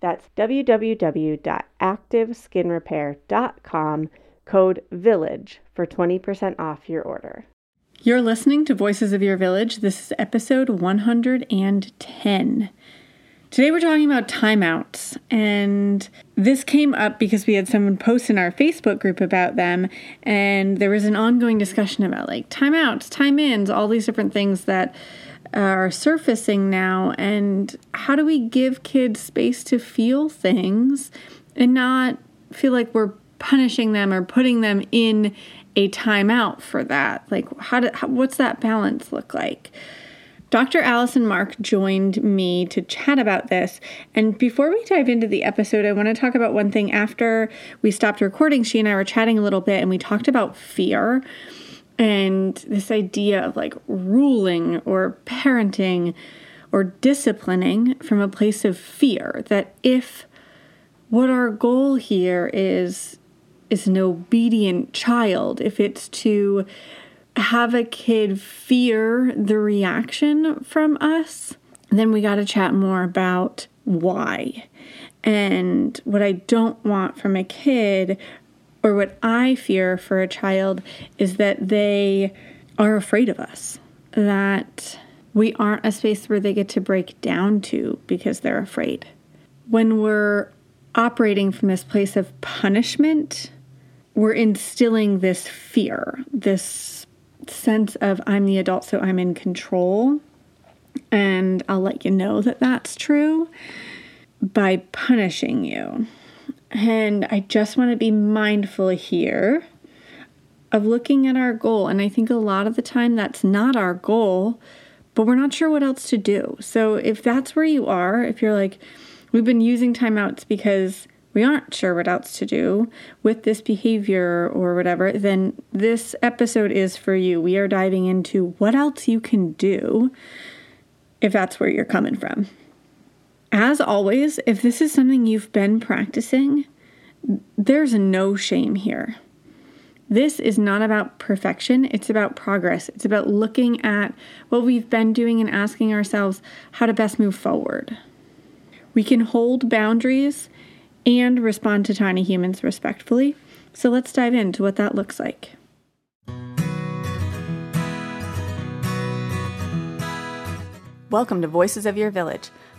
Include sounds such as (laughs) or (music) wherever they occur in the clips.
that's www.activeskinrepair.com code VILLAGE for 20% off your order. You're listening to Voices of Your Village. This is episode 110. Today we're talking about timeouts, and this came up because we had someone post in our Facebook group about them, and there was an ongoing discussion about like timeouts, time ins, all these different things that Uh, are surfacing now, and how do we give kids space to feel things and not feel like we're punishing them or putting them in a timeout for that. Like, how, do, how what's that balance look like? Dr. Allison Mark joined me to chat about this. And before we dive into the episode, I want to talk about one thing. After we stopped recording, she and I were chatting a little bit and we talked about fear and this idea of like ruling or parenting or disciplining from a place of fear. That if what our goal here is is an obedient child, if it's to have a kid fear the reaction from us, then we got to chat more about why. And what I don't want from a kid, or what I fear for a child, is that they are afraid of us, that we aren't a space where they get to break down to because they're afraid. When we're operating from this place of punishment, we're instilling this fear, this sense of I'm the adult, so I'm in control. And I'll let you know that that's true by punishing you. And I just want to be mindful here of looking at our goal. And I think a lot of the time that's not our goal, but we're not sure what else to do. So if that's where you are, if you're like, we've been using timeouts because we aren't sure what else to do with this behavior or whatever, then this episode is for you. We are diving into what else you can do if that's where you're coming from. As always, if this is something you've been practicing, there's no shame here. This is not about perfection, it's about progress. It's about looking at what we've been doing and asking ourselves how to best move forward. We can hold boundaries and respond to tiny humans respectfully. So let's dive into what that looks like. Welcome to Voices of Your Village,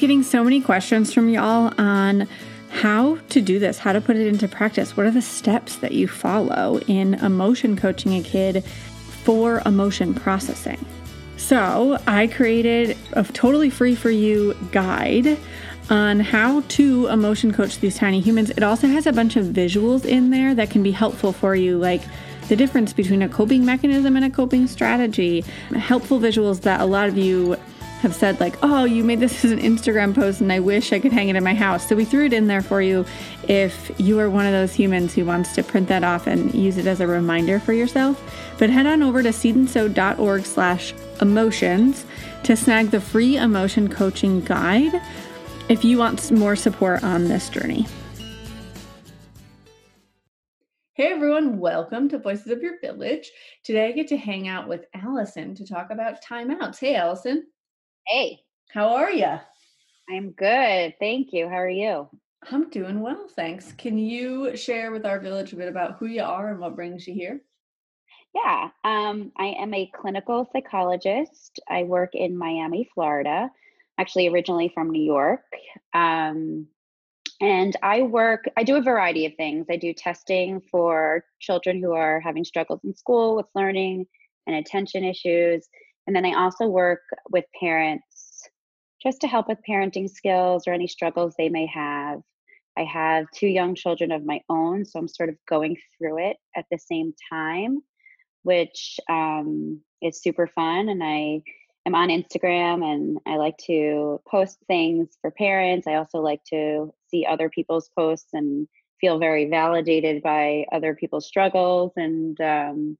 Getting so many questions from y'all on how to do this, how to put it into practice. What are the steps that you follow in emotion coaching a kid for emotion processing? So I created a totally free for you guide on how to emotion coach these tiny humans. It also has a bunch of visuals in there that can be helpful for you, like the difference between a coping mechanism and a coping strategy, helpful visuals that a lot of you have said, like, oh, you made this as an Instagram post and I wish I could hang it in my house. So we threw it in there for you if you are one of those humans who wants to print that off and use it as a reminder for yourself. But head on over to seedandsew.org slash emotions to snag the free emotion coaching guide if you want more support on this journey. Hey everyone, welcome to Voices of Your Village. Today I get to hang out with Allison to talk about timeouts. Hey Allison. Hey. How are you? I'm good. Thank you. How are you? I'm doing well, thanks. Can you share with our village a bit about who you are and what brings you here? Yeah, um, I am a clinical psychologist. I work in Miami, Florida, actually originally from New York. Um, and I work, I do a variety of things. I do testing for children who are having struggles in school with learning and attention issues. And then I also work with parents just to help with parenting skills or any struggles they may have. I have two young children of my own, so I'm sort of going through it at the same time, which um, is super fun. And I am on Instagram and I like to post things for parents. I also like to see other people's posts and feel very validated by other people's struggles. And um,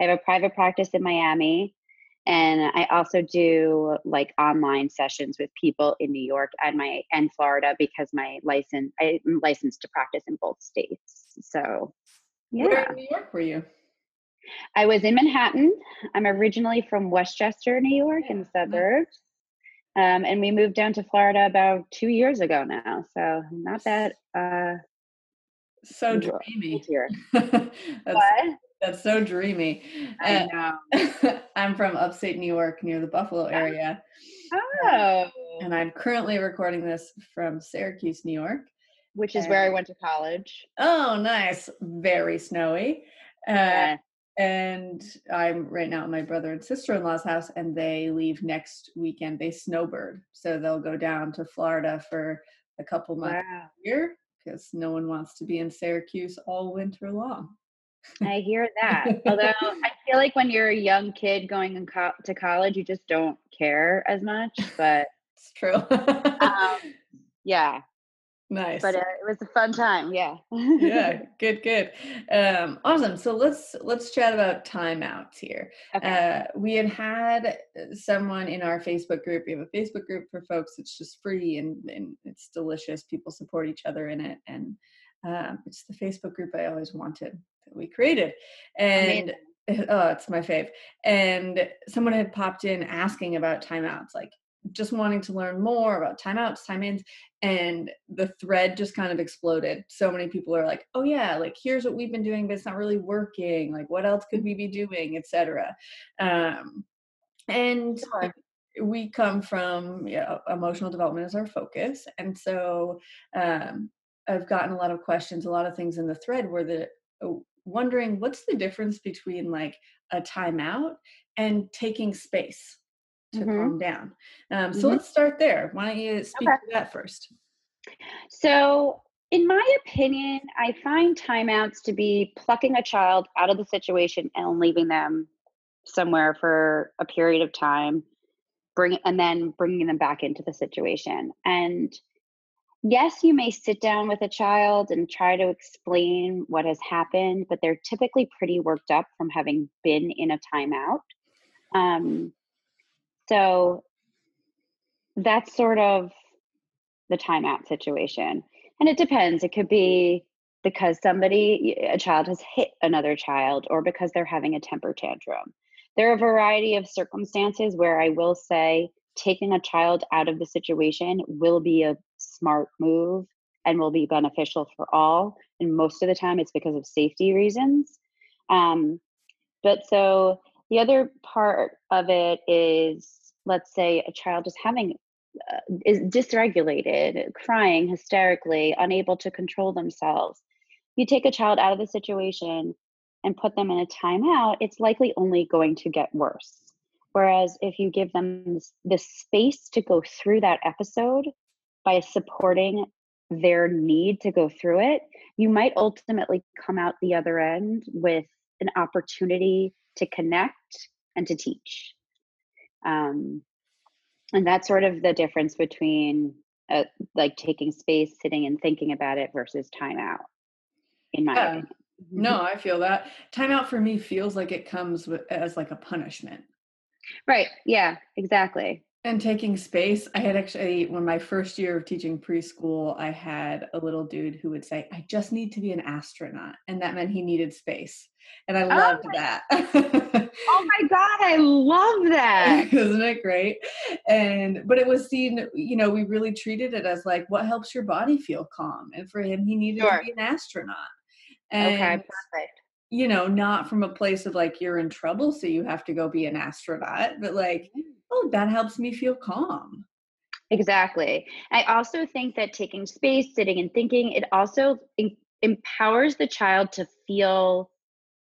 I have a private practice in Miami. And I also do like online sessions with people in New York and my and Florida because my license I'm licensed to practice in both states. So yeah. Where in New York were you? I was in Manhattan. I'm originally from Westchester, New York, yeah. in the suburbs. Um, and we moved down to Florida about two years ago now. So not that uh so dreamy. (laughs) Here. that's, what? That's so dreamy. I know. (laughs) I'm from upstate New York near the Buffalo area. Oh. And I'm currently recording this from Syracuse, New York. Which is and, where I went to college. Oh, nice. Very snowy. Uh, yeah and I'm right now at my brother and sister in law's house, and they leave next weekend. They snowbird, so they'll go down to Florida for a couple months wow. here because no one wants to be in Syracuse all winter long. I hear that. (laughs) Although I feel like when you're a young kid going co- to college, you just don't care as much. But it's true. um, yeah, Nice. But uh, it was a fun time. Yeah. yeah. (laughs) Good. Good. Um, awesome. So let's let's chat about timeouts here. Okay. Uh, we had had uh, someone in our Facebook group. We have a Facebook group for folks. It's just free and, and it's delicious. People support each other in it, and um, it's the Facebook group I always wanted that we created. And Amazing. (laughs) oh, it's my fave. And someone had popped in asking about timeouts, like just wanting to learn more about timeouts, time ins, and the thread just kind of exploded. So many people are like, "Oh yeah, like here's what we've been doing, but it's not really working. Like, what else could we be doing, etc." Um, and sure. we come from you know, emotional development as our focus, and so um, I've gotten a lot of questions, a lot of things in the thread where the wondering what's the difference between like a timeout and taking space to mm-hmm. calm down. Um, so mm-hmm. let's start there. Why don't you speak okay. to that first? So, in my opinion, I find timeouts to be plucking a child out of the situation and leaving them somewhere for a period of time, bring and then bringing them back into the situation. And yes, you may sit down with a child and try to explain what has happened, but they're typically pretty worked up from having been in a timeout. Um, so that's sort of the timeout situation. And it depends. It could be because somebody, a child has hit another child, or because they're having a temper tantrum. There are a variety of circumstances where I will say taking a child out of the situation will be a smart move and will be beneficial for all. And most of the time, it's because of safety reasons. Um, but so the other part of it is, let's say a child is having uh, is dysregulated, crying hysterically, unable to control themselves. You take a child out of the situation and put them in a timeout, it's likely only going to get worse. Whereas if you give them the space to go through that episode by supporting their need to go through it, you might ultimately come out the other end with an opportunity to connect and to teach. Um, and that's sort of the difference between uh, like taking space, sitting and thinking about it versus timeout. In my yeah. opinion. No, mm-hmm. I feel that timeout for me feels like it comes with, as like a punishment. Right. Yeah. Exactly and taking space. I had actually when my first year of teaching preschool i had a little dude who would say i just need to be an astronaut and that meant he needed space and i oh loved my, that. Oh my god i love that. (laughs) Isn't it great? And but it was seen you know we really treated it as like what helps your body feel calm and for him he needed sure. to be an astronaut. And, okay perfect. you know not from a place of like you're in trouble so you have to go be an astronaut but like mm oh, that helps me feel calm. Exactly. I also think that taking space, sitting and thinking, it also em- empowers the child to feel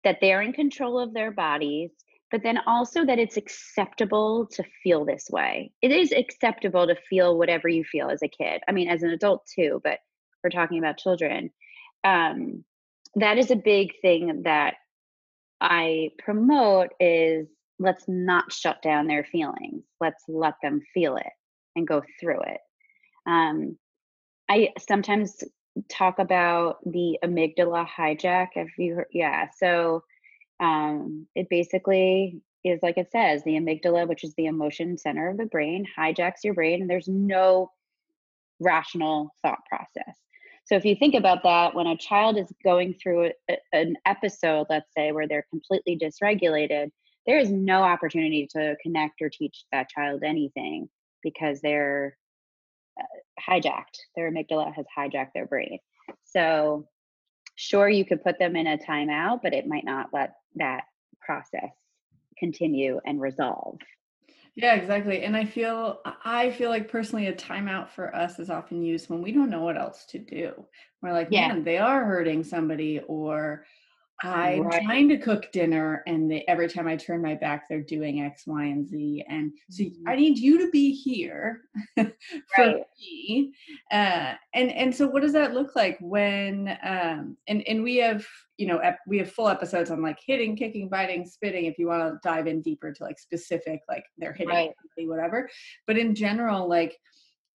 that they're in control of their bodies, but then also that it's acceptable to feel this way. It is acceptable to feel whatever you feel as a kid. I mean, as an adult too, but we're talking about children. Um, that is a big thing that I promote is let's not shut down their feelings. Let's let them feel it and go through it. Um, I sometimes talk about the amygdala hijack. If you, heard, yeah, so um, it basically is like it says the amygdala, which is the emotion center of the brain, hijacks your brain, and there's no rational thought process. So if you think about that, when a child is going through a, an episode, let's say, where they're completely dysregulated, there is no opportunity to connect or teach that child anything because they're uh, hijacked. Their amygdala has hijacked their brain. So, sure, you could put them in a timeout, but it might not let that process continue and resolve. Yeah, exactly. And I feel I feel like personally a timeout for us is often used when we don't know what else to do. We're like, yeah. man, they are hurting somebody or I'm right. trying to cook dinner, and they, every time I turn my back, they're doing X, Y, and Z. And so mm-hmm. I need you to be here (laughs) for right. me. Uh, and and so, what does that look like when? Um, and and we have you know ep- we have full episodes on like hitting, kicking, biting, spitting. If you want to dive in deeper to like specific, like they're hitting, right. whatever. But in general, like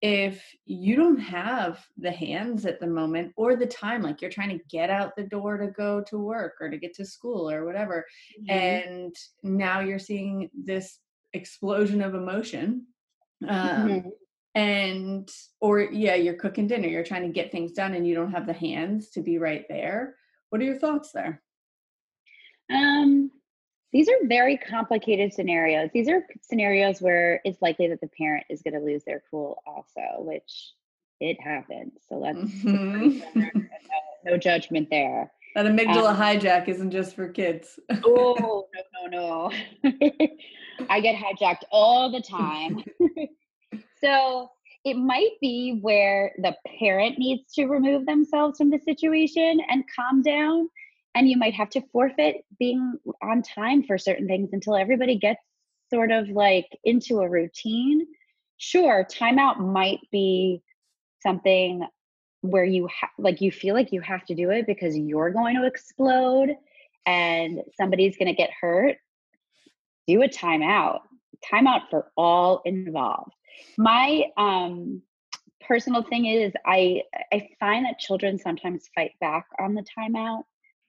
if you don't have the hands at the moment or the time like you're trying to get out the door to go to work or to get to school or whatever mm-hmm. and now you're seeing this explosion of emotion um, mm-hmm. and or yeah you're cooking dinner you're trying to get things done and you don't have the hands to be right there what are your thoughts there um these are very complicated scenarios. These are scenarios where it's likely that the parent is going to lose their cool also, which it happens. So let's mm-hmm. no, no, judgment there. That amygdala um, hijack isn't just for kids. oh no no no! (laughs) I get hijacked all the time. (laughs) so it might be where the parent needs to remove themselves from the situation and calm down and you might have to forfeit being on time for certain things until everybody gets sort of like into a routine. Sure timeout might be something where you ha- like you feel like you have to do it because you're going to explode and somebody's going to get hurt. Do a timeout timeout for all involved. My um personal thing is i i find that children sometimes fight back on the timeout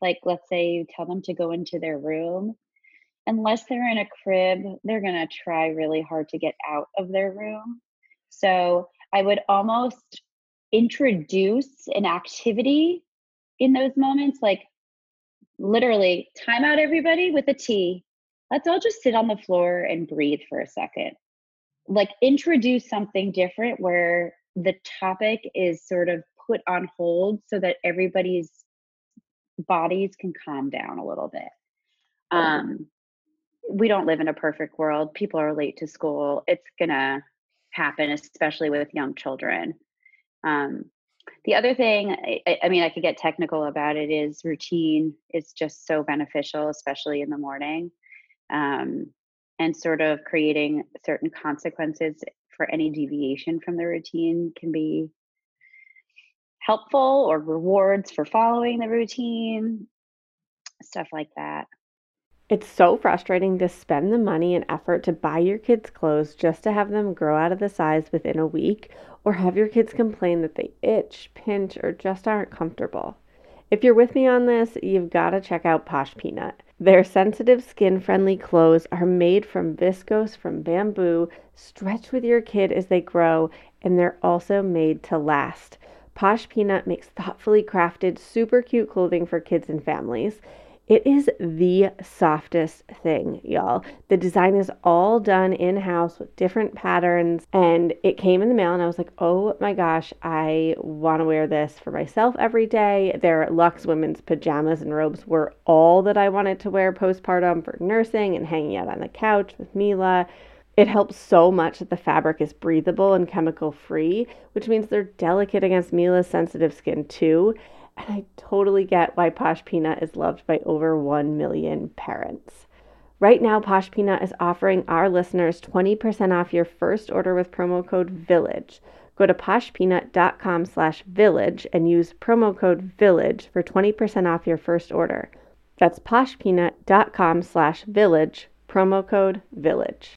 like let's say you tell them to go into their room unless they're in a crib they're going to try really hard to get out of their room so i would almost introduce an activity in those moments like literally time out everybody with a T. Let's all just sit on the floor and breathe for a second. Like introduce something different where the topic is sort of put on hold so that everybody's bodies can calm down a little bit. Um, we don't live in a perfect world. People are late to school. It's gonna happen, especially with young children. Um, the other thing, I, I, mean, I could get technical about it, is routine is just so beneficial, especially in the morning. Um, and sort of creating certain consequences for any deviation from the routine can be helpful or rewards for following the routine, stuff like that. It's so frustrating to spend the money and effort to buy your kids clothes just to have them grow out of the size within a week, or have your kids complain that they itch, pinch, or just aren't comfortable. If you're with me on this, you've got to check out Posh Peanut. Their sensitive skin friendly clothes are made from viscose from bamboo, stretch with your kid as they grow, and they're also made to last. Posh Peanut makes thoughtfully crafted, super cute clothing for kids and families. It is the softest thing, y'all. The design is all done in house with different patterns, and it came in the mail, and I was like, oh my gosh, I want to wear this for myself every day. Their Luxe women's pajamas and robes were all that I wanted to wear postpartum for nursing and hanging out on the couch with Mila. It helps so much that the fabric is breathable and chemical free, which means they're delicate against Mila's sensitive skin too. And I totally get why Posh Peanut is loved by over 1 million parents. Right now, Posh Peanut is offering our listeners 20% off your first order with promo code VILLAGE. Go to poshpeanut.com slash village and use promo code VILLAGE for 20% off your first order. That's poshpeanut.com slash village, promo code VILLAGE.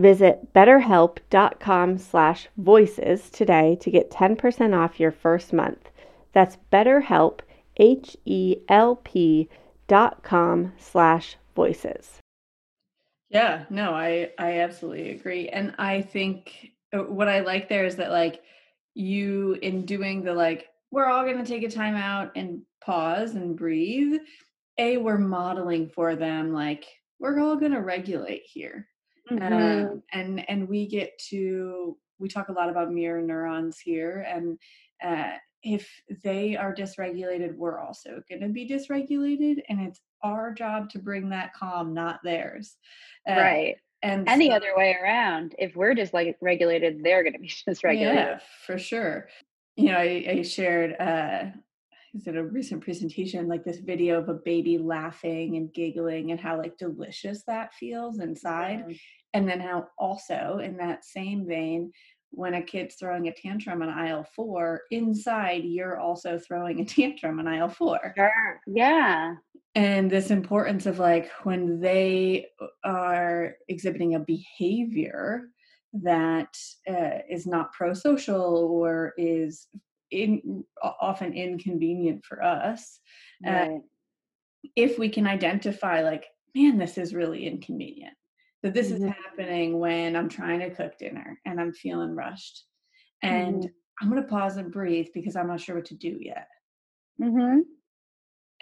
Visit betterhelp.com slash voices today to get 10% off your first month. That's betterhelp, H-E-L-P dot com slash voices. Yeah, no, I, I absolutely agree. And I think uh, what I like there is that like you in doing the like, we're all going to take a time out and pause and breathe. A, we're modeling for them like, we're all going to regulate here mm-hmm. um, and and we get to we talk a lot about mirror neurons here and uh, if they are dysregulated we're also going to be dysregulated and it's our job to bring that calm not theirs. Uh, right. and any so, other way around if we're just like regulated they're going to be (laughs) dysregulated. Yeah for sure. You know i, I shared uh is it a recent presentation like this video of a baby laughing and giggling and how like delicious that feels inside. Mm-hmm. And then how also in that same vein when a kid's throwing a tantrum on aisle four inside you're also throwing a (laughs) tantrum on aisle four sure. yeah and this importance of like when they are exhibiting a behavior that uh, is not pro-social or is in, often inconvenient for us. Uh, right. Uh, if we can identify, like, man, this is really inconvenient. That this mm-hmm. is happening when I'm trying to cook dinner and I'm feeling rushed. And mm-hmm. I'm going to pause and breathe because I'm not sure what to do yet. Mm-hmm.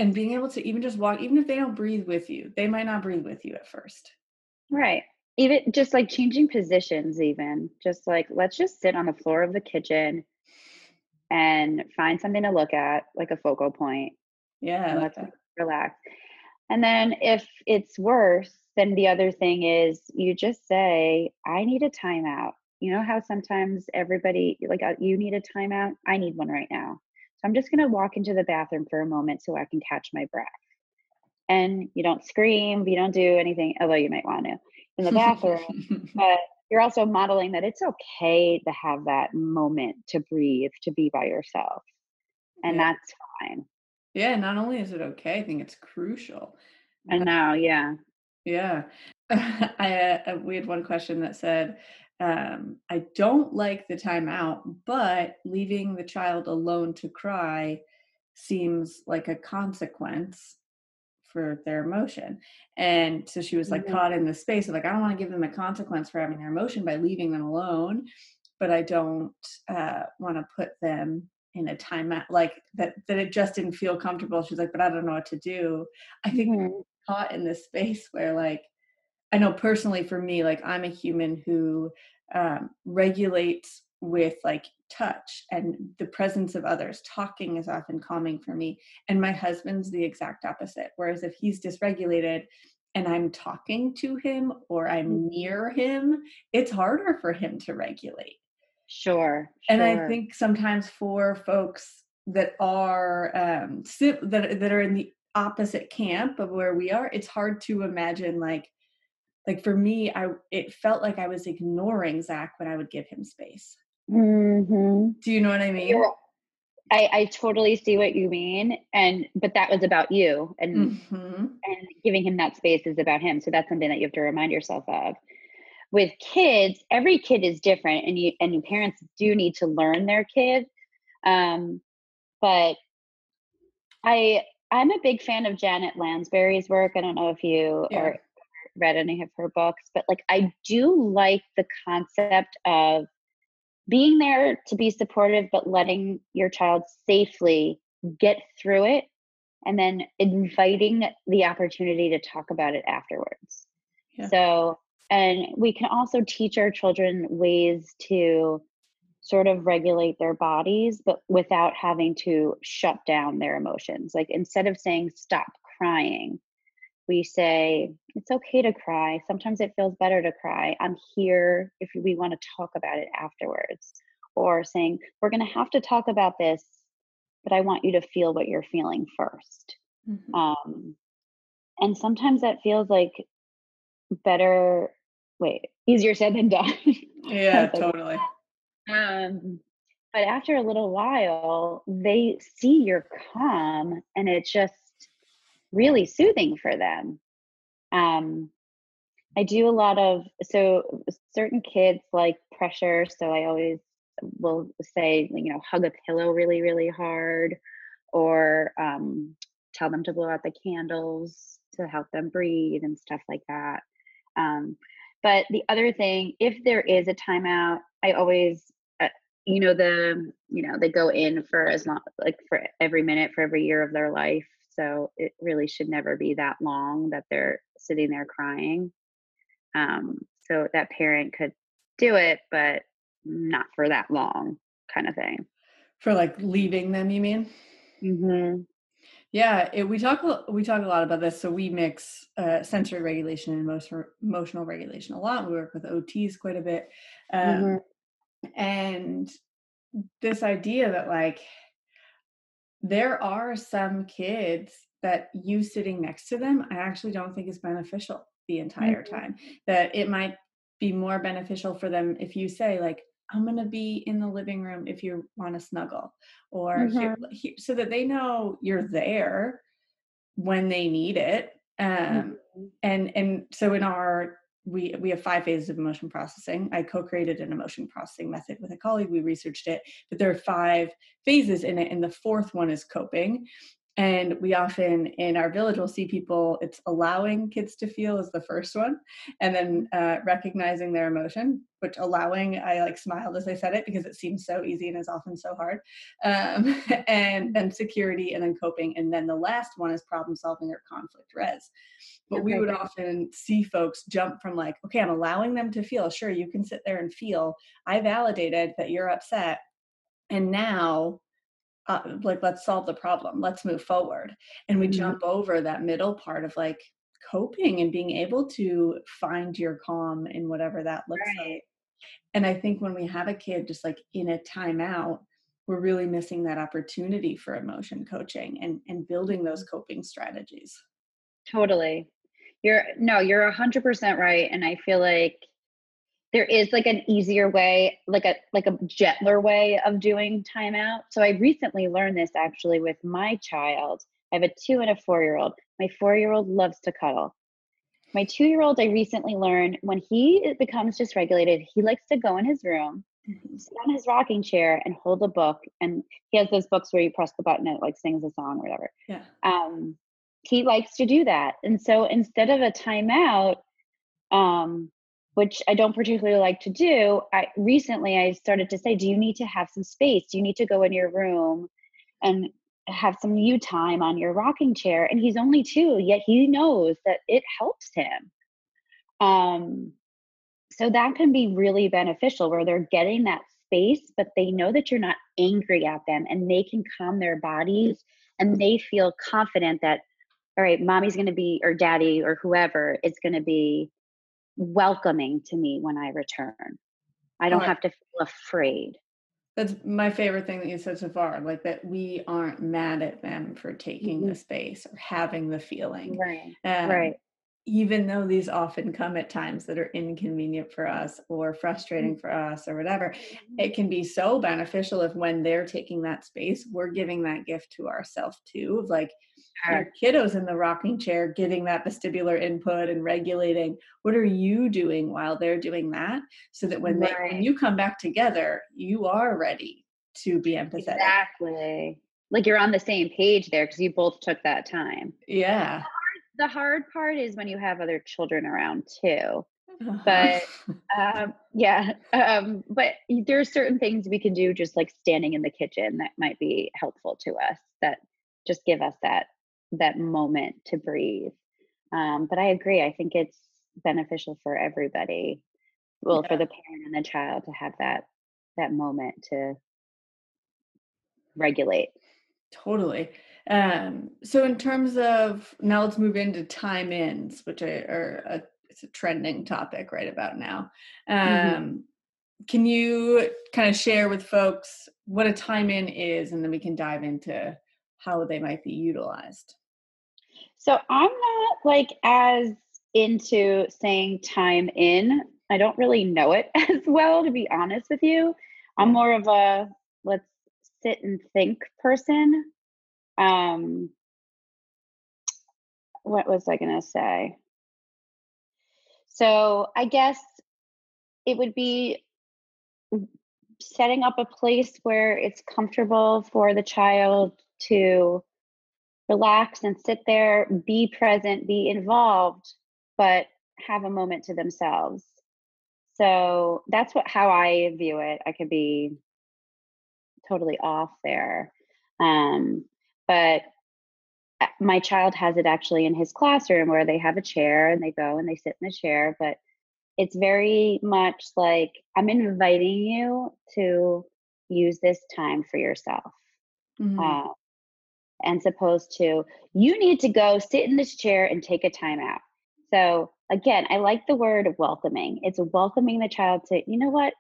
And being able to even just walk, even if they don't breathe with you, they might not breathe with you at first. Right. Even just like changing positions, even just like, let's just sit on the floor of the kitchen and find something to look at, like a focal point. Yeah. let's relax. And then if it's worse, then the other thing is you just say, I need a timeout. You know how sometimes everybody, like, uh, you need a timeout? I need one right now. So I'm just going to walk into the bathroom for a moment so I can catch my breath. And you don't scream, you don't do anything, although you might want to in the bathroom. (laughs) but you're also modeling that it's okay to have that moment to breathe, to be by yourself. And yeah. that's fine. Yeah, not only is it okay, I think it's crucial. And now, yeah. Yeah. (laughs) I uh, we had one question that said, um, I don't like the timeout, but leaving the child alone to cry seems like a consequence. for their emotion. And so she was like Mhm. caught in the space of like, I don't want to give them a consequence for having their emotion by leaving them alone, but I don't uh, want to put them in a timeout like that that it just didn't feel comfortable. She's like, but I don't know what to do. I think Mhm. Caught in this space (laughs) where like I know personally for me, like I'm a human who um, regulates with like touch and the presence of others. Talking is often calming for me. And my husband's the exact opposite. Whereas if he's dysregulated and I'm talking to him or I'm Mhm. near him, it's harder for him to regulate. Sure. And I think sometimes for folks that are um, that that are in the opposite camp of where we are, it's hard to imagine like like for me, I it felt like I was ignoring Zach when I would give him space. Mhm. Do you know what I mean? You're- I, I totally see what you mean, and but that was about you, and hmm and giving him that space is about him. So that's something that you have to remind yourself of. With kids, every kid is different, and you and parents do need to learn their kid. Um, but I I'm a big fan of Janet Lansbury's work. I don't know if you Yeah. or read any of her books, but like I do like the concept of being there to be supportive, but letting your child safely get through it and then inviting the opportunity to talk about it afterwards. Yeah. So, and we can also teach our children ways to sort of regulate their bodies, but without having to shut down their emotions. Like instead of saying, stop crying, we say, it's okay to cry. Sometimes it feels better to cry. I'm here if we want to talk about it afterwards. Or saying, we're going to have to talk about this, but I want you to feel what you're feeling first. Mhm. Um, and sometimes that feels like better, wait, easier said than done. (laughs) Yeah, like- totally. Um, but after a little while, they see you're calm and it's just really soothing for them. Um, I do a lot of, so certain kids like pressure. So I always will say, you know, hug a pillow really, really hard or um, tell them to blow out the candles to help them breathe and stuff like that. Um, but the other thing, if there is a timeout, I always, you know, the, you know, they go in for as long, like for every minute for every year of their life. So it really should never be that long that they're sitting there crying. Um, so that parent could do it, but not for that long, kind of thing. For like leaving them, you mean? Mm-hmm. Yeah, it, we talk we talk a lot about this. So we mix uh, sensory regulation and emotional emotional regulation a lot. We work with OTs quite a bit, um, Mhm. And this idea that like there are some kids that you sitting next to them, I actually don't think is beneficial the entire Mhm. time. That it might be more beneficial for them if you say like i'm going to be in the living room if you want to snuggle or here, here, so that they know you're there when they need it um, Mhm. and and so in our we we have five phases of emotion processing. I co-created an emotion processing method with a colleague. We researched it but there are five phases in it and the fourth one is coping and we often in our village will see people it's allowing kids to feel is the first one and then uh, recognizing their emotion which allowing i like smiled as i said it because it seems so easy and is often so hard um, (laughs) and then security and then coping and then the last one is problem solving or conflict res. But we would often see folks jump from like okay i'm allowing them to feel. Sure you can sit there and feel. I validated that you're upset and now uh, like let's solve the problem let's move forward and we Mhm. jump over that middle part of like coping and being able to find your calm in whatever that looks Right. like and i think when we have a kid just like in a timeout we're really missing that opportunity for emotion coaching and and building those Mm-hmm. coping strategies Totally. You're no, you're a hundred percent right. And I feel like there is like an easier way, like a like a gentler way of doing timeout. So I recently learned this actually with my child. I have a two and a four year old. My four year old loves to cuddle. My two year old, I recently learned when he becomes dysregulated, he likes to go in his room, sit on his rocking chair, and hold a book. And he has those books where you press the button and it like sings a song or whatever. yeah Um, he likes to do that. And so instead of a timeout, um, which I don't particularly like to do, I recently I started to say, Do you need to have some space? Do you need to go in your room and have some you time on your rocking chair? And he's only two, yet he knows that it helps him. Um, so that can be really beneficial where they're getting that space, but they know that you're not angry at them and they can calm their bodies and they feel confident that, all right, mommy's going to be, or daddy, or whoever is going to be welcoming to me when I return. I don't right. have to feel afraid. That's my favorite thing that you said so far, like that we aren't mad at them for taking mm-hmm. the space or having the feeling. Right. Um, right even though these often come at times that are inconvenient for us or frustrating mm. for us or whatever, mm-hmm. it can be so beneficial if when they're taking that space, we're giving that gift to ourselves too, of like your kiddos in the rocking chair, getting that vestibular input and regulating. What are you doing while they're doing that? So that when right. they when you come back together, you are ready to be empathetic. Exactly. Like you're on the same page there because you both took that time. Yeah the hard part is when you have other children around too. Uh-huh. But um, yeah, um, but there are certain things we can do just like standing in the kitchen that might be helpful to us that just give us that that moment to breathe. Um, but I agree. I think it's beneficial for everybody. Well, yeah. for the parent and the child to have that that moment to regulate. Totally. Um, so in terms of now, let's move into time ins, which are a, it's a trending topic right about now. Mm-hmm. Um, mm-hmm. Can you kind of share with folks what a time in is, and then we can dive into how they might be utilized? So I'm not like as into saying time in. I don't really know it (laughs) as well, to be honest with you. I'm more of a let's sit and think person. Um, what was I going to say? So I guess it would be setting up a place where it's comfortable for the child to relax and sit there, be present, be involved, but have a moment to themselves. So that's what how I view it. I could be totally off there. Um, but uh, my child has it actually in his classroom where they have a chair and they go and they sit in the chair but it's very much like i'm inviting you to use this time for yourself mm-hmm. uh, and supposed to you need to go sit in this chair and take a time out so again i like the word welcoming it's welcoming the child to you know what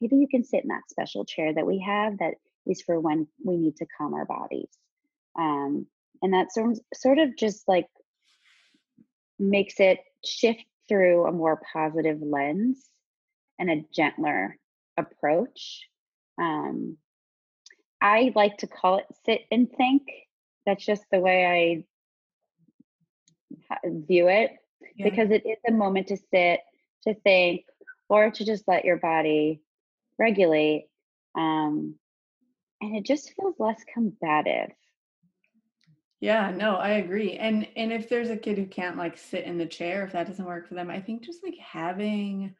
maybe you can sit in that special chair that we have that is for when we need to calm our bodies um, and that sort sort of just like makes it shift through a more positive lens and a gentler approach. Um, I like to call it sit and think. That's just the way I view it yeah. because it is a moment to sit, to think, or to just let your body regulate. Um, and it just feels less combative. Yeah, no, I agree. And and if there's a kid who can't like sit in the chair, if that doesn't work for them, I think just like having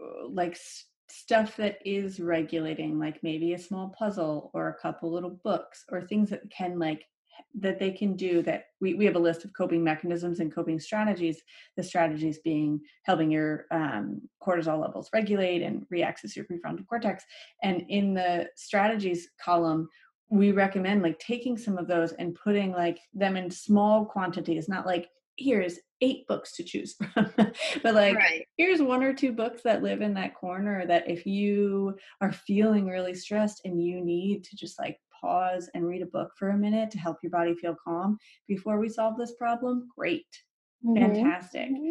uh, like s- stuff that is regulating, like maybe a small puzzle or a couple little books or things that can like that they can do that we, we have a list of coping mechanisms and coping strategies the strategies being helping your um, cortisol levels regulate and reaccess your prefrontal cortex and in the strategies column we recommend like taking some of those and putting like them in small quantities not like here's eight books to choose from (laughs) but like right. here's one or two books that live in that corner that if you are feeling really stressed and you need to just like pause and read a book for a minute to help your body feel calm before we solve this problem great mm-hmm. fantastic mm-hmm.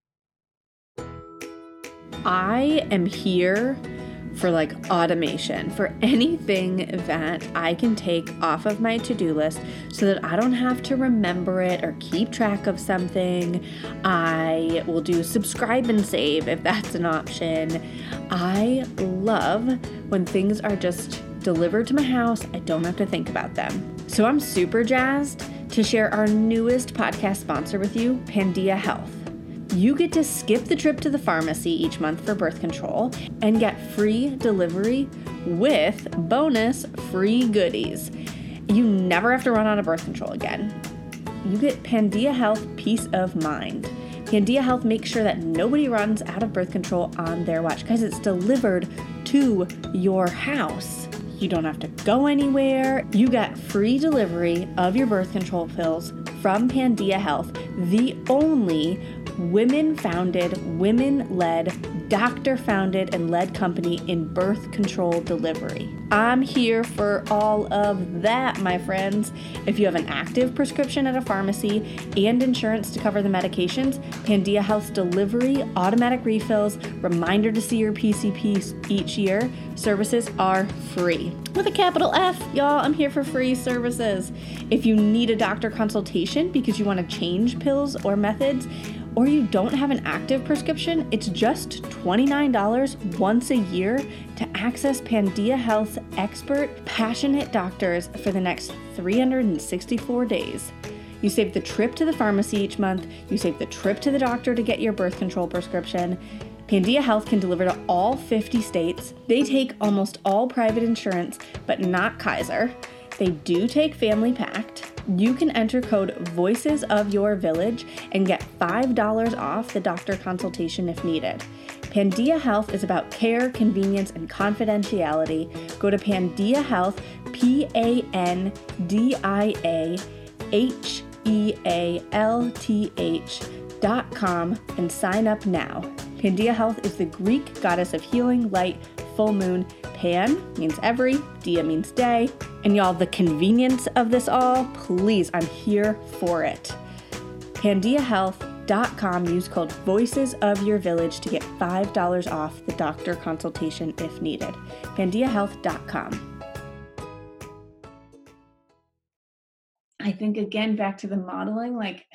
I am here for like automation, for anything that I can take off of my to do list so that I don't have to remember it or keep track of something. I will do subscribe and save if that's an option. I love when things are just delivered to my house, I don't have to think about them. So I'm super jazzed to share our newest podcast sponsor with you, Pandia Health you get to skip the trip to the pharmacy each month for birth control and get free delivery with bonus free goodies. You never have to run out of birth control again. You get Pandia Health peace of mind. Pandia Health makes sure that nobody runs out of birth control on their watch because it's delivered to your house. You don't have to go anywhere. You get free delivery of your birth control pills from Pandia Health, the only women founded, women led, doctor founded, and led company in birth control delivery. I'm here for all of that, my friends. If you have an active prescription at a pharmacy and insurance to cover the medications, Pandia Health's delivery, automatic refills, reminder to see your PCP each year, services are free. With a capital F, y'all, I'm here for free services. If you need a doctor consultation because you want to change pills or methods, or you don't have an active prescription, it's just $29 once a year to access Pandia Health's expert, passionate doctors for the next 364 days. You save the trip to the pharmacy each month, you save the trip to the doctor to get your birth control prescription. Pandia Health can deliver to all 50 states. They take almost all private insurance, but not Kaiser. They do take Family PACT you can enter code Voices of Your Village and get $5 off the doctor consultation if needed. Pandia Health is about care, convenience, and confidentiality. Go to Pandia Health, P A N D I A H E A L T H dot com and sign up now. Pandia Health is the Greek goddess of healing, light, full moon. Pan means every, Dia means day. And y'all, the convenience of this all, please, I'm here for it. PandiaHealth.com. Use code Voices of Your Village to get $5 off the doctor consultation if needed. PandiaHealth.com. I think again back to the modeling, like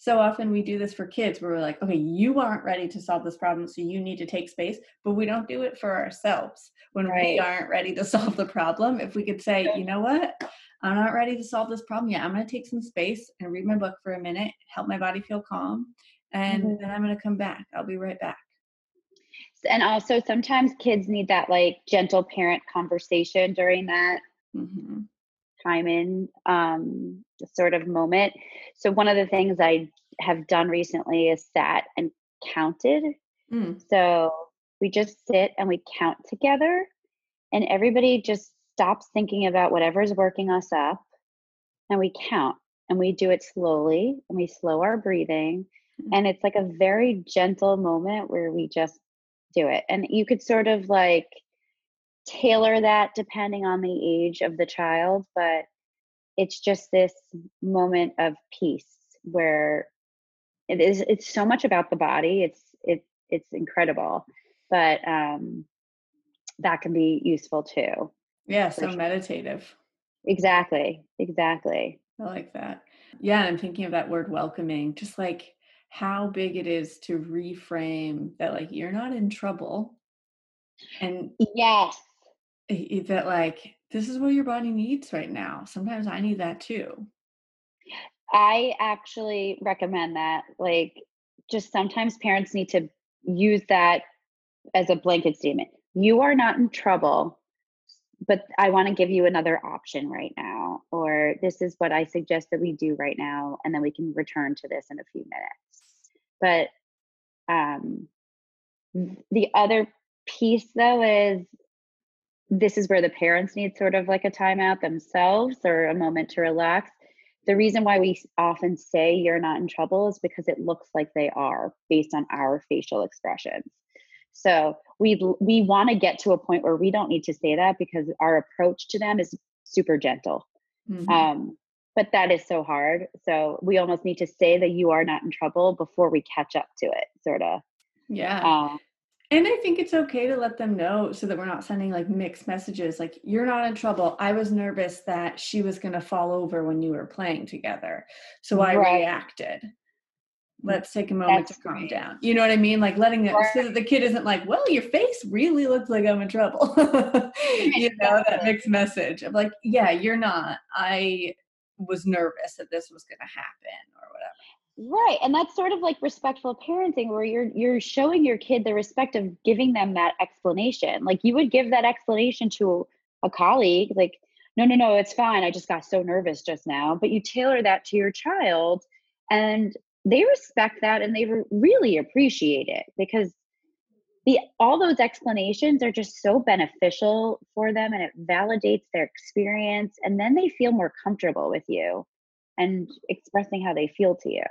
so often we do this for kids where we're like, okay, you aren't ready to solve this problem, so you need to take space, but we don't do it for ourselves when right. we aren't ready to (laughs) solve the problem. If we could say, you know what, I'm not ready to solve this problem yet. I'm going to take some space and read my book for a minute, help my body feel calm, and mm-hmm. then I'm going to come back. I'll be right back. And also, sometimes kids need that like gentle parent conversation during that mm-hmm. Time in um, sort of moment. So one of the things I have done recently is sat and counted. Mm. So we just sit and we count together and everybody just stops thinking about whatever's working us up and we count and we do it slowly and we slow our breathing mm. and it's like a very gentle moment where we just do it. And you could sort of like tailor that depending on the age of the child, but it's just this moment of peace where it is it's so much about the body. It's it it's incredible. But um that can be useful too. Yeah, so sure. meditative. Exactly. Exactly. I like that. Yeah, I'm thinking of that word welcoming, just like how big it is to reframe that like you're not in trouble. And yes. That like this is what your body needs right now. Sometimes I need that too. I actually recommend that. Like just sometimes parents need to use that as a blanket statement. You are not in trouble but I want to give you another option right now, or this is what I suggest that we do right now, and then we can return to this in a few minutes. But um, the other piece, though, is this is where the parents need sort of like a timeout themselves or a moment to relax. The reason why we often say you're not in trouble is because it looks like they are based on our facial expressions. So we we want to get to a point where we don't need to say that because our approach to them is super gentle. Mm-hmm. Um, but that is so hard. So we almost need to say that you are not in trouble before we catch up to it, sort of. Yeah. Um, and I think it's okay to let them know so that we're not sending like mixed messages like, you're not in trouble. I was nervous that she was going to fall over when you were playing together. So I right. reacted mm, let's take a moment That's to calm great. down. You know what I mean? Like letting it so that the kid isn't like, well, your face really looks like I'm in trouble. (laughs) you know, that mixed message of like, yeah, you're not. I was nervous that this was gonna happen or whatever. Right. And that's sort of like respectful parenting where you're you're showing your kid the respect of giving them that explanation. Like you would give that explanation to a, colleague, like, no, no, no, it's fine. I just got so nervous just now. But you tailor that to your child and they respect that and they really appreciate it because the all those explanations are just so beneficial for them and it validates their experience and then they feel more comfortable with you and expressing how they feel to you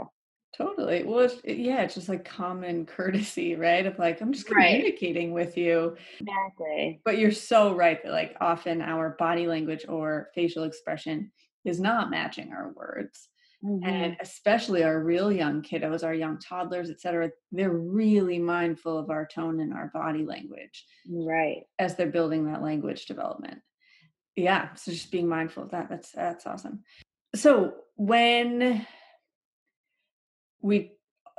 totally well it's, yeah it's just like common (laughs) courtesy right of like i'm just communicating right. with you exactly but you're so right that like often our body language or facial expression is not matching our words Mm-hmm. And especially our real young kiddos, our young toddlers, et cetera, they're really mindful of our tone and our body language. Right. As they're building that language development. Yeah. So just being mindful of that. That's that's awesome. So when we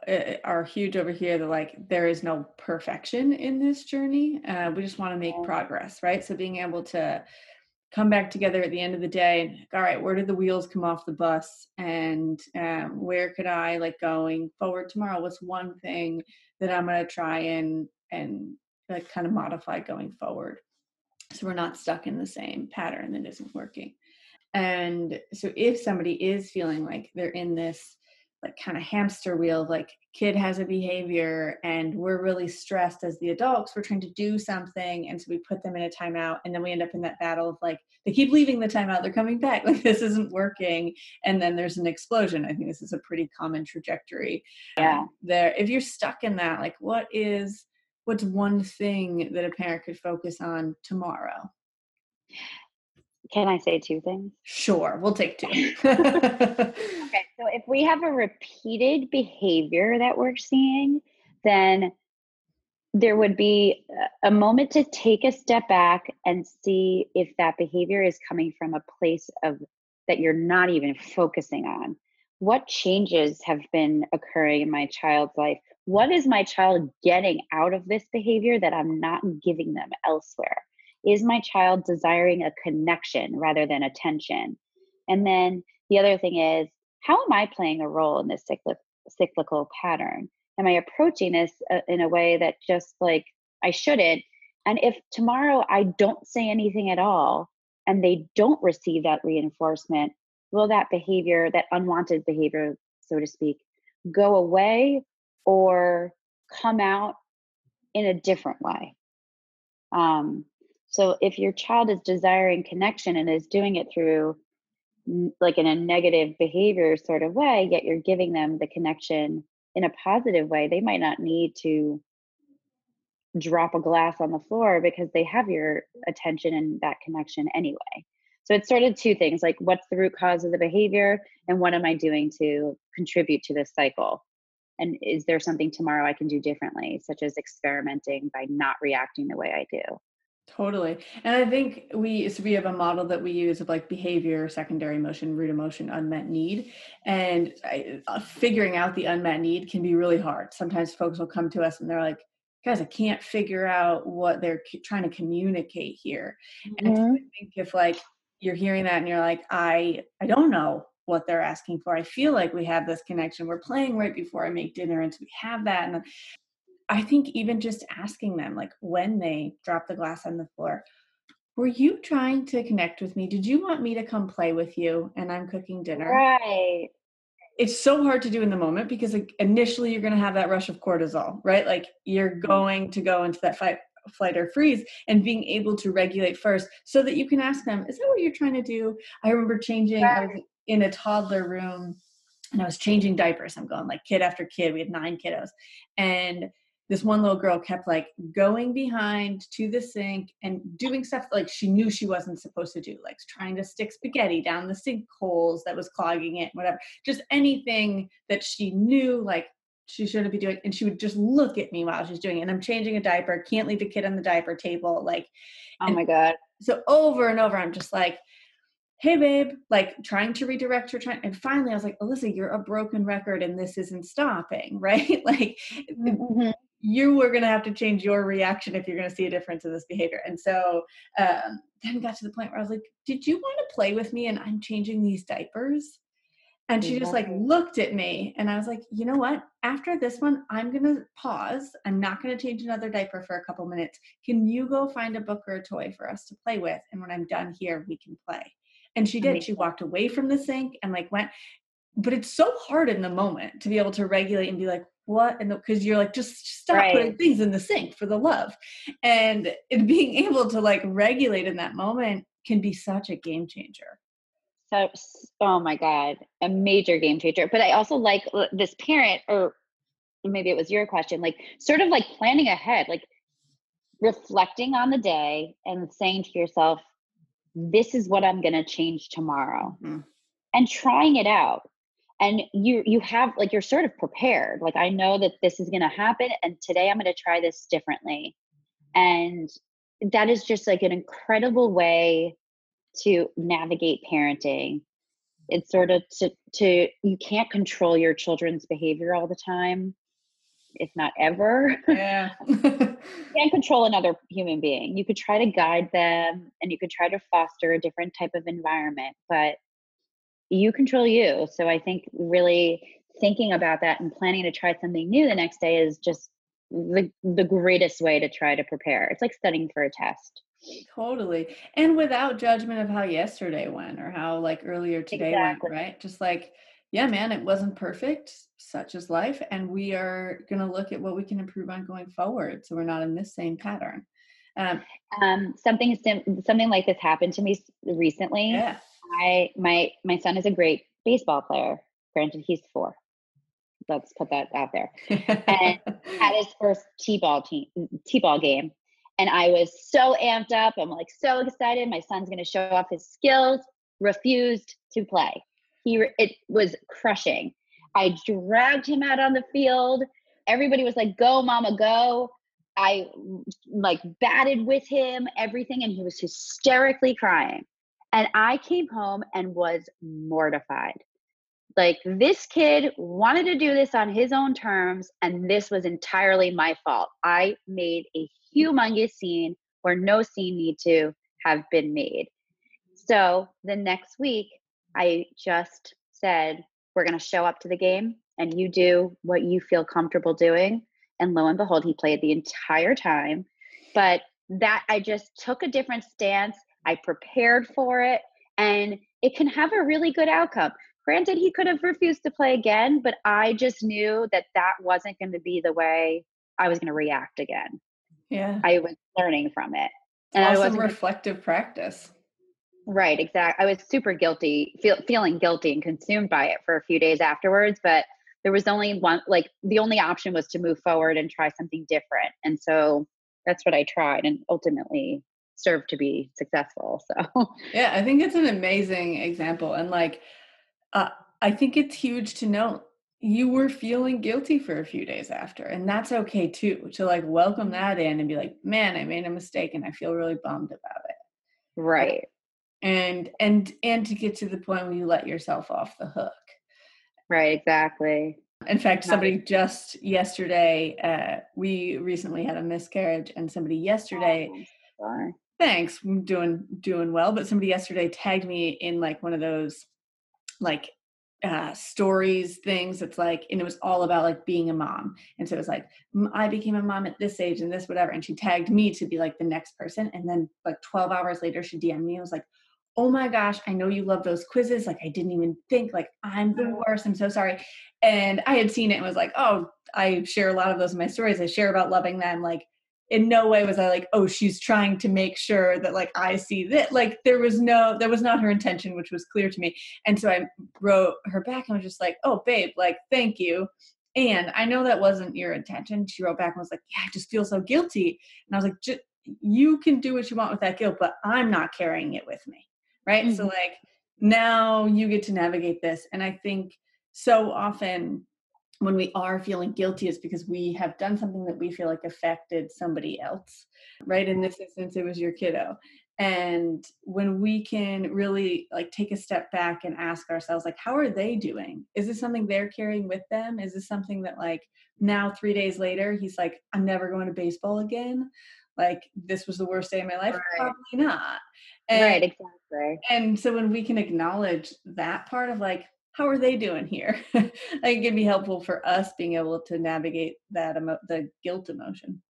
uh, are huge over here that like there is no perfection in this journey uh, we just want to make progress right? So being able to come back together at the end of the day and all right where did the wheels come off the bus? And um, where could i like going forward tomorrow? What's one thing that i'm going to try and and like kind of modify going forward? So we're not stuck in the same pattern that isn't working and so if somebody is feeling like they're in this like kind of hamster wheel of like kid has a behavior and we're really stressed as the adults we're trying to do something and so we put them in a timeout and then we end up in that battle of like they keep leaving the timeout they're coming back (laughs) like this isn't working and then there's an explosion. I think this is a pretty common trajectory. Yeah. Um, there if you're stuck in that like what is what's one thing that a parent could focus on tomorrow can I say two things? Sure, we'll take two. (laughs) okay, so if we have a repeated behavior that we're seeing, then there would be a moment to take a step back and see if that behavior is coming from a place of that you're not even focusing on. What changes have been occurring in my child's life? What is my child getting out of this behavior that I'm not giving them elsewhere? Is my child desiring a connection rather than attention? And then the other thing is, how am I playing a role in this cyclic, cyclical pattern? Am I approaching this uh, in a way that just like I shouldn't? And if tomorrow I don't say anything at all and they don't receive that reinforcement, will that behavior, that unwanted behavior, so to speak, go away or come out in a different way? Um, so if your child is desiring connection and is doing it through like in a negative behavior sort of way, yet you're giving them the connection in a positive way, they might not need to drop a glass on the floor because they have your attention and that connection anyway. So it's sort of two things like what's the root cause of the behavior and what am I doing to contribute to this cycle? And is there something tomorrow I can do differently, such as experimenting by not reacting the way I do? Totally. And I think we so we have a model that we use of like behavior, secondary emotion, root emotion, unmet need. And I, uh, figuring out the unmet need can be really hard. Sometimes folks will come to us and they're like, guys, I can't figure out what they're trying to communicate here. Mm-hmm. And I think if like you're hearing that and you're like, I I don't know what they're asking for. I feel like we have this connection. We're playing right before I make dinner, and so we have that. And I think even just asking them, like when they drop the glass on the floor, were you trying to connect with me? Did you want me to come play with you? And I'm cooking dinner. Right. It's so hard to do in the moment because like, initially you're going to have that rush of cortisol, right? Like you're mm-hmm. going to go into that fight, flight or freeze and being able to regulate first so that you can ask them, is that what you're trying to do? I remember changing, right. I was in a toddler room and I was changing diapers. I'm going like kid after kid. We had nine kiddos. And this one little girl kept like going behind to the sink and doing stuff like she knew she wasn't supposed to do, like trying to stick spaghetti down the sink holes that was clogging it, whatever. Just anything that she knew like she shouldn't be doing. And she would just look at me while she's doing it. And I'm changing a diaper, can't leave the kid on the diaper table. Like, oh my God. So over and over, I'm just like, hey babe like trying to redirect her trying and finally i was like alyssa you're a broken record and this isn't stopping (laughs) right like mm-hmm you were going to have to change your reaction if you're going to see a difference in this behavior. And so um, then got to the point where I was like, Did you want to play with me? And I'm changing these diapers. And she just like looked at me and I was like, you know what? After this one, I'm going to pause. I'm not going to change another diaper for a couple minutes. Can you go find a book or a toy for us to play with? And when I'm done here, we can play. And she did. She walked away from the sink and like went. But it's so hard in the moment to be able to regulate and be like, what and because you're like just stop right. putting things in the sink for the love and it, being able to like regulate in that moment can be such a game changer so oh my god a major game changer but i also like this parent or maybe it was your question like sort of like planning ahead like reflecting on the day and saying to yourself this is what i'm going to change tomorrow mm. and trying it out and you you have like you're sort of prepared like i know that this is going to happen and today i'm going to try this differently. And that is just like an incredible way to navigate parenting. It's sort of to to you can't control your children's behavior all the time if not ever. Yeah. (laughs) You can't control another human being. You could try to guide them and you could try to foster a different type of environment but you control you. So I think really thinking about that and planning to try something new the next day is just the the greatest way to try to prepare. It's like studying for a test. Totally. And without judgment of how yesterday went or how like earlier today exactly. went, right? Just like, yeah, man, it wasn't perfect. Such is life. And we are going to look at what we can improve on going forward. So we're not in this same pattern. Um, um, something sim- something like this happened to me recently. Yeah. I my my son is a great baseball player. Granted, he's four. Let's put that out there. and had his (laughs) first t-ball team t-ball game, and I was so amped up. I'm like so excited. My son's going to show off his skills. Refused to play. He it was crushing. I dragged him out on the field. Everybody was like, "Go, mama, go!" I like batted with him, everything, and he was hysterically crying. And I came home and was mortified. Like, this kid wanted to do this on his own terms, and this was entirely my fault. I made a humongous scene where no scene need to have been made. So the next week, I just said, We're going to show up to the game, and you do what you feel comfortable doing. And lo and behold, he played the entire time. But that I just took a different stance I prepared for it, and it can have a really good outcome. Granted, he could have refused to play again, but I just knew that that wasn't going to be the way I was going to react again. Yeah. I was learning from it. And awesome I was reflective gonna, practice. Right, exactly. I was super guilty, feel, feeling guilty and consumed by it for a few days afterwards, but there was only one like the only option was to move forward and try something different. And so that's what I tried and ultimately served to be successful. So yeah, I think it's an amazing example. And like, uh, I think it's huge to note you were feeling guilty for a few days after, and that's okay too. To like welcome that in and be like, man, I made a mistake and I feel really bummed about it. Right. And and and to get to the point where you let yourself off the hook. Right, exactly. In fact, somebody just yesterday, uh, we recently had a miscarriage, and somebody yesterday, oh, thanks, I'm doing doing well, but somebody yesterday tagged me in like one of those like uh, stories things it's like and it was all about like being a mom. And so it was like i became a mom at this age and this whatever and she tagged me to be like the next person. And then like 12 hours later she dm'd me and was like oh my gosh i know you love those quizzes like i didn't even think like i'm the worst i'm so sorry. And i had seen it and was like oh i share a lot of those in my stories i share about loving them like in no way was I like, oh, she's trying to make sure that like I see that. Like there was no, that was not her intention, which was clear to me. And so I wrote her back and was just like, oh, babe, like, thank you. And I know that wasn't your intention. She wrote back and was like, yeah, I just feel so guilty. And I was like, you can do what you want with that guilt, but I'm not carrying it with me. Right. Mm-hmm. So like now you get to navigate this. And I think so often when we are feeling guilty is because we have done something that we feel like affected somebody else right? In this instance it was your kiddo. And when we can really like take a step back and ask ourselves like how are they doing? Is this something they're carrying with them? Is this something that like now 3 days later he's like i'm never going to baseball again? Like this was the worst day of my life? Right. probably not. And, right exactly. and so when we can acknowledge that part of like how are they doing here? (laughs) I think it can be helpful for us being able to navigate that emo- the guilt emotion.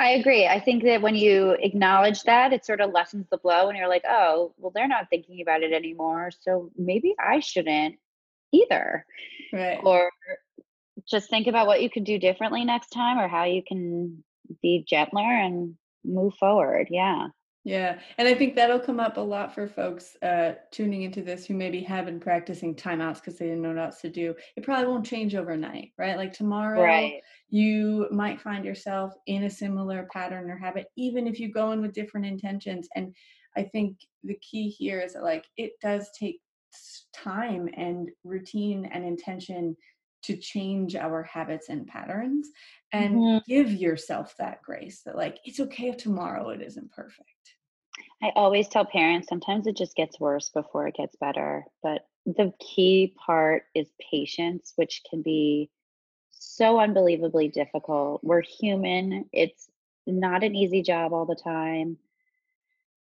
I agree. I think that when you acknowledge that, it sort of lessens the blow, and you're like, oh, well, they're not thinking about it anymore, so maybe I shouldn't either. Right. Or just think about what you could do differently next time, or how you can be gentler and move forward. Yeah. Yeah. And I think that'll come up a lot for folks uh, tuning into this who maybe have been practicing timeouts because they didn't know what else to do. It probably won't change overnight, right? Like tomorrow, right. you might find yourself in a similar pattern or habit, even if you go in with different intentions. And I think the key here is that, like, it does take time and routine and intention to change our habits and patterns and mm-hmm. give yourself that grace that like it's okay if tomorrow it isn't perfect. I always tell parents sometimes it just gets worse before it gets better but the key part is patience which can be so unbelievably difficult. We're human it's not an easy job all the time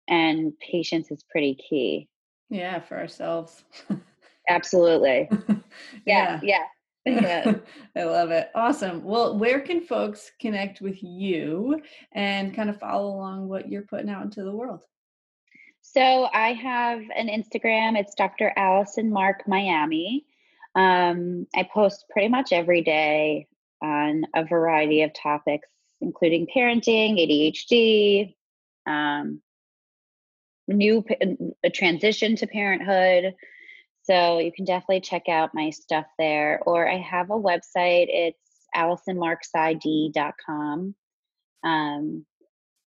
and patience is pretty key. Yeah for ourselves. (laughs) Absolutely. (laughs) Yeah yeah, yeah. (laughs) (laughs) I love it. Awesome. Well, where can folks connect with you and kind of follow along what you're putting out into the world? So I have an Instagram. It's Dr. Allison Mark Miami. Um, I post pretty much every day on a variety of topics, including parenting, ADHD, um, new a transition to parenthood, so you can definitely check out my stuff there. Or I have a website. It's AllisonMarkPsyD.com. Um,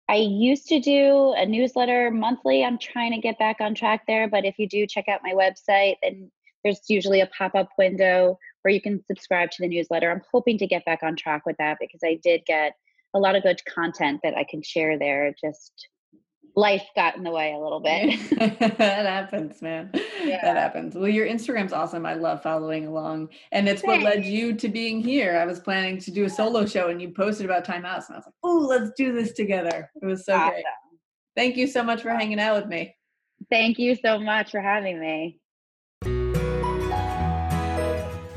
I used to do a newsletter monthly. I'm trying to get back on track there. But if you do check out my website, then there's usually a pop up window where you can subscribe to the newsletter. I'm hoping to get back on track with that because I did get a lot of good content that I can share there. Just life got in the way a little bit. (laughs) (laughs) that happens, man. Yeah. That happens. Well, your Instagram's awesome. I love following along. And it's Thanks. what led you to being here. I was planning to do a solo show and you posted about timeouts and I was like, oh, let's do this together. It was so awesome. great. Thank you so much for hanging out with me. Thank you so much for having me.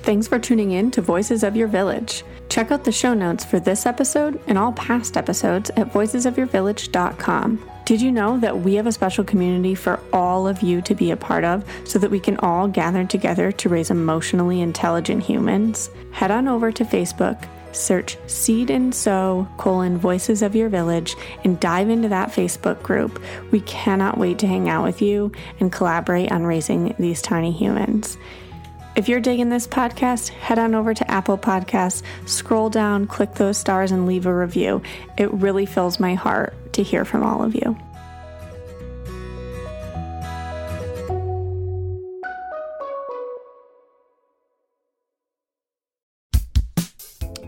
Thanks for tuning in to Voices of Your Village. Check out the show notes for this episode and all past episodes at voicesofyourvillage.com. Did you know that we have a special community for all of you to be a part of so that we can all gather together to raise emotionally intelligent humans? Head on over to Facebook, search Seed and Sew colon Voices of Your Village and dive into that Facebook group. We cannot wait to hang out with you and collaborate on raising these tiny humans. If you're digging this podcast, head on over to Apple Podcasts, scroll down, click those stars, and leave a review. It really fills my heart to hear from all of you.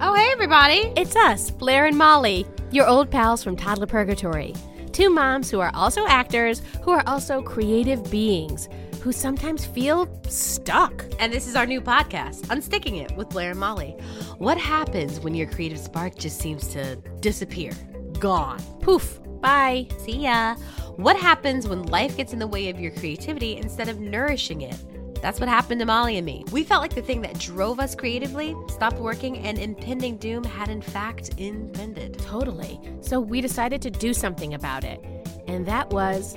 Oh, hey, everybody. It's us, Blair and Molly, your old pals from Toddler Purgatory. Two moms who are also actors, who are also creative beings, who sometimes feel stuck. And this is our new podcast, Unsticking It with Blair and Molly. What happens when your creative spark just seems to disappear? Gone. Poof. Bye. See ya. What happens when life gets in the way of your creativity instead of nourishing it? That's what happened to Molly and me. We felt like the thing that drove us creatively stopped working and impending doom had in fact impended. Totally. So we decided to do something about it. And that was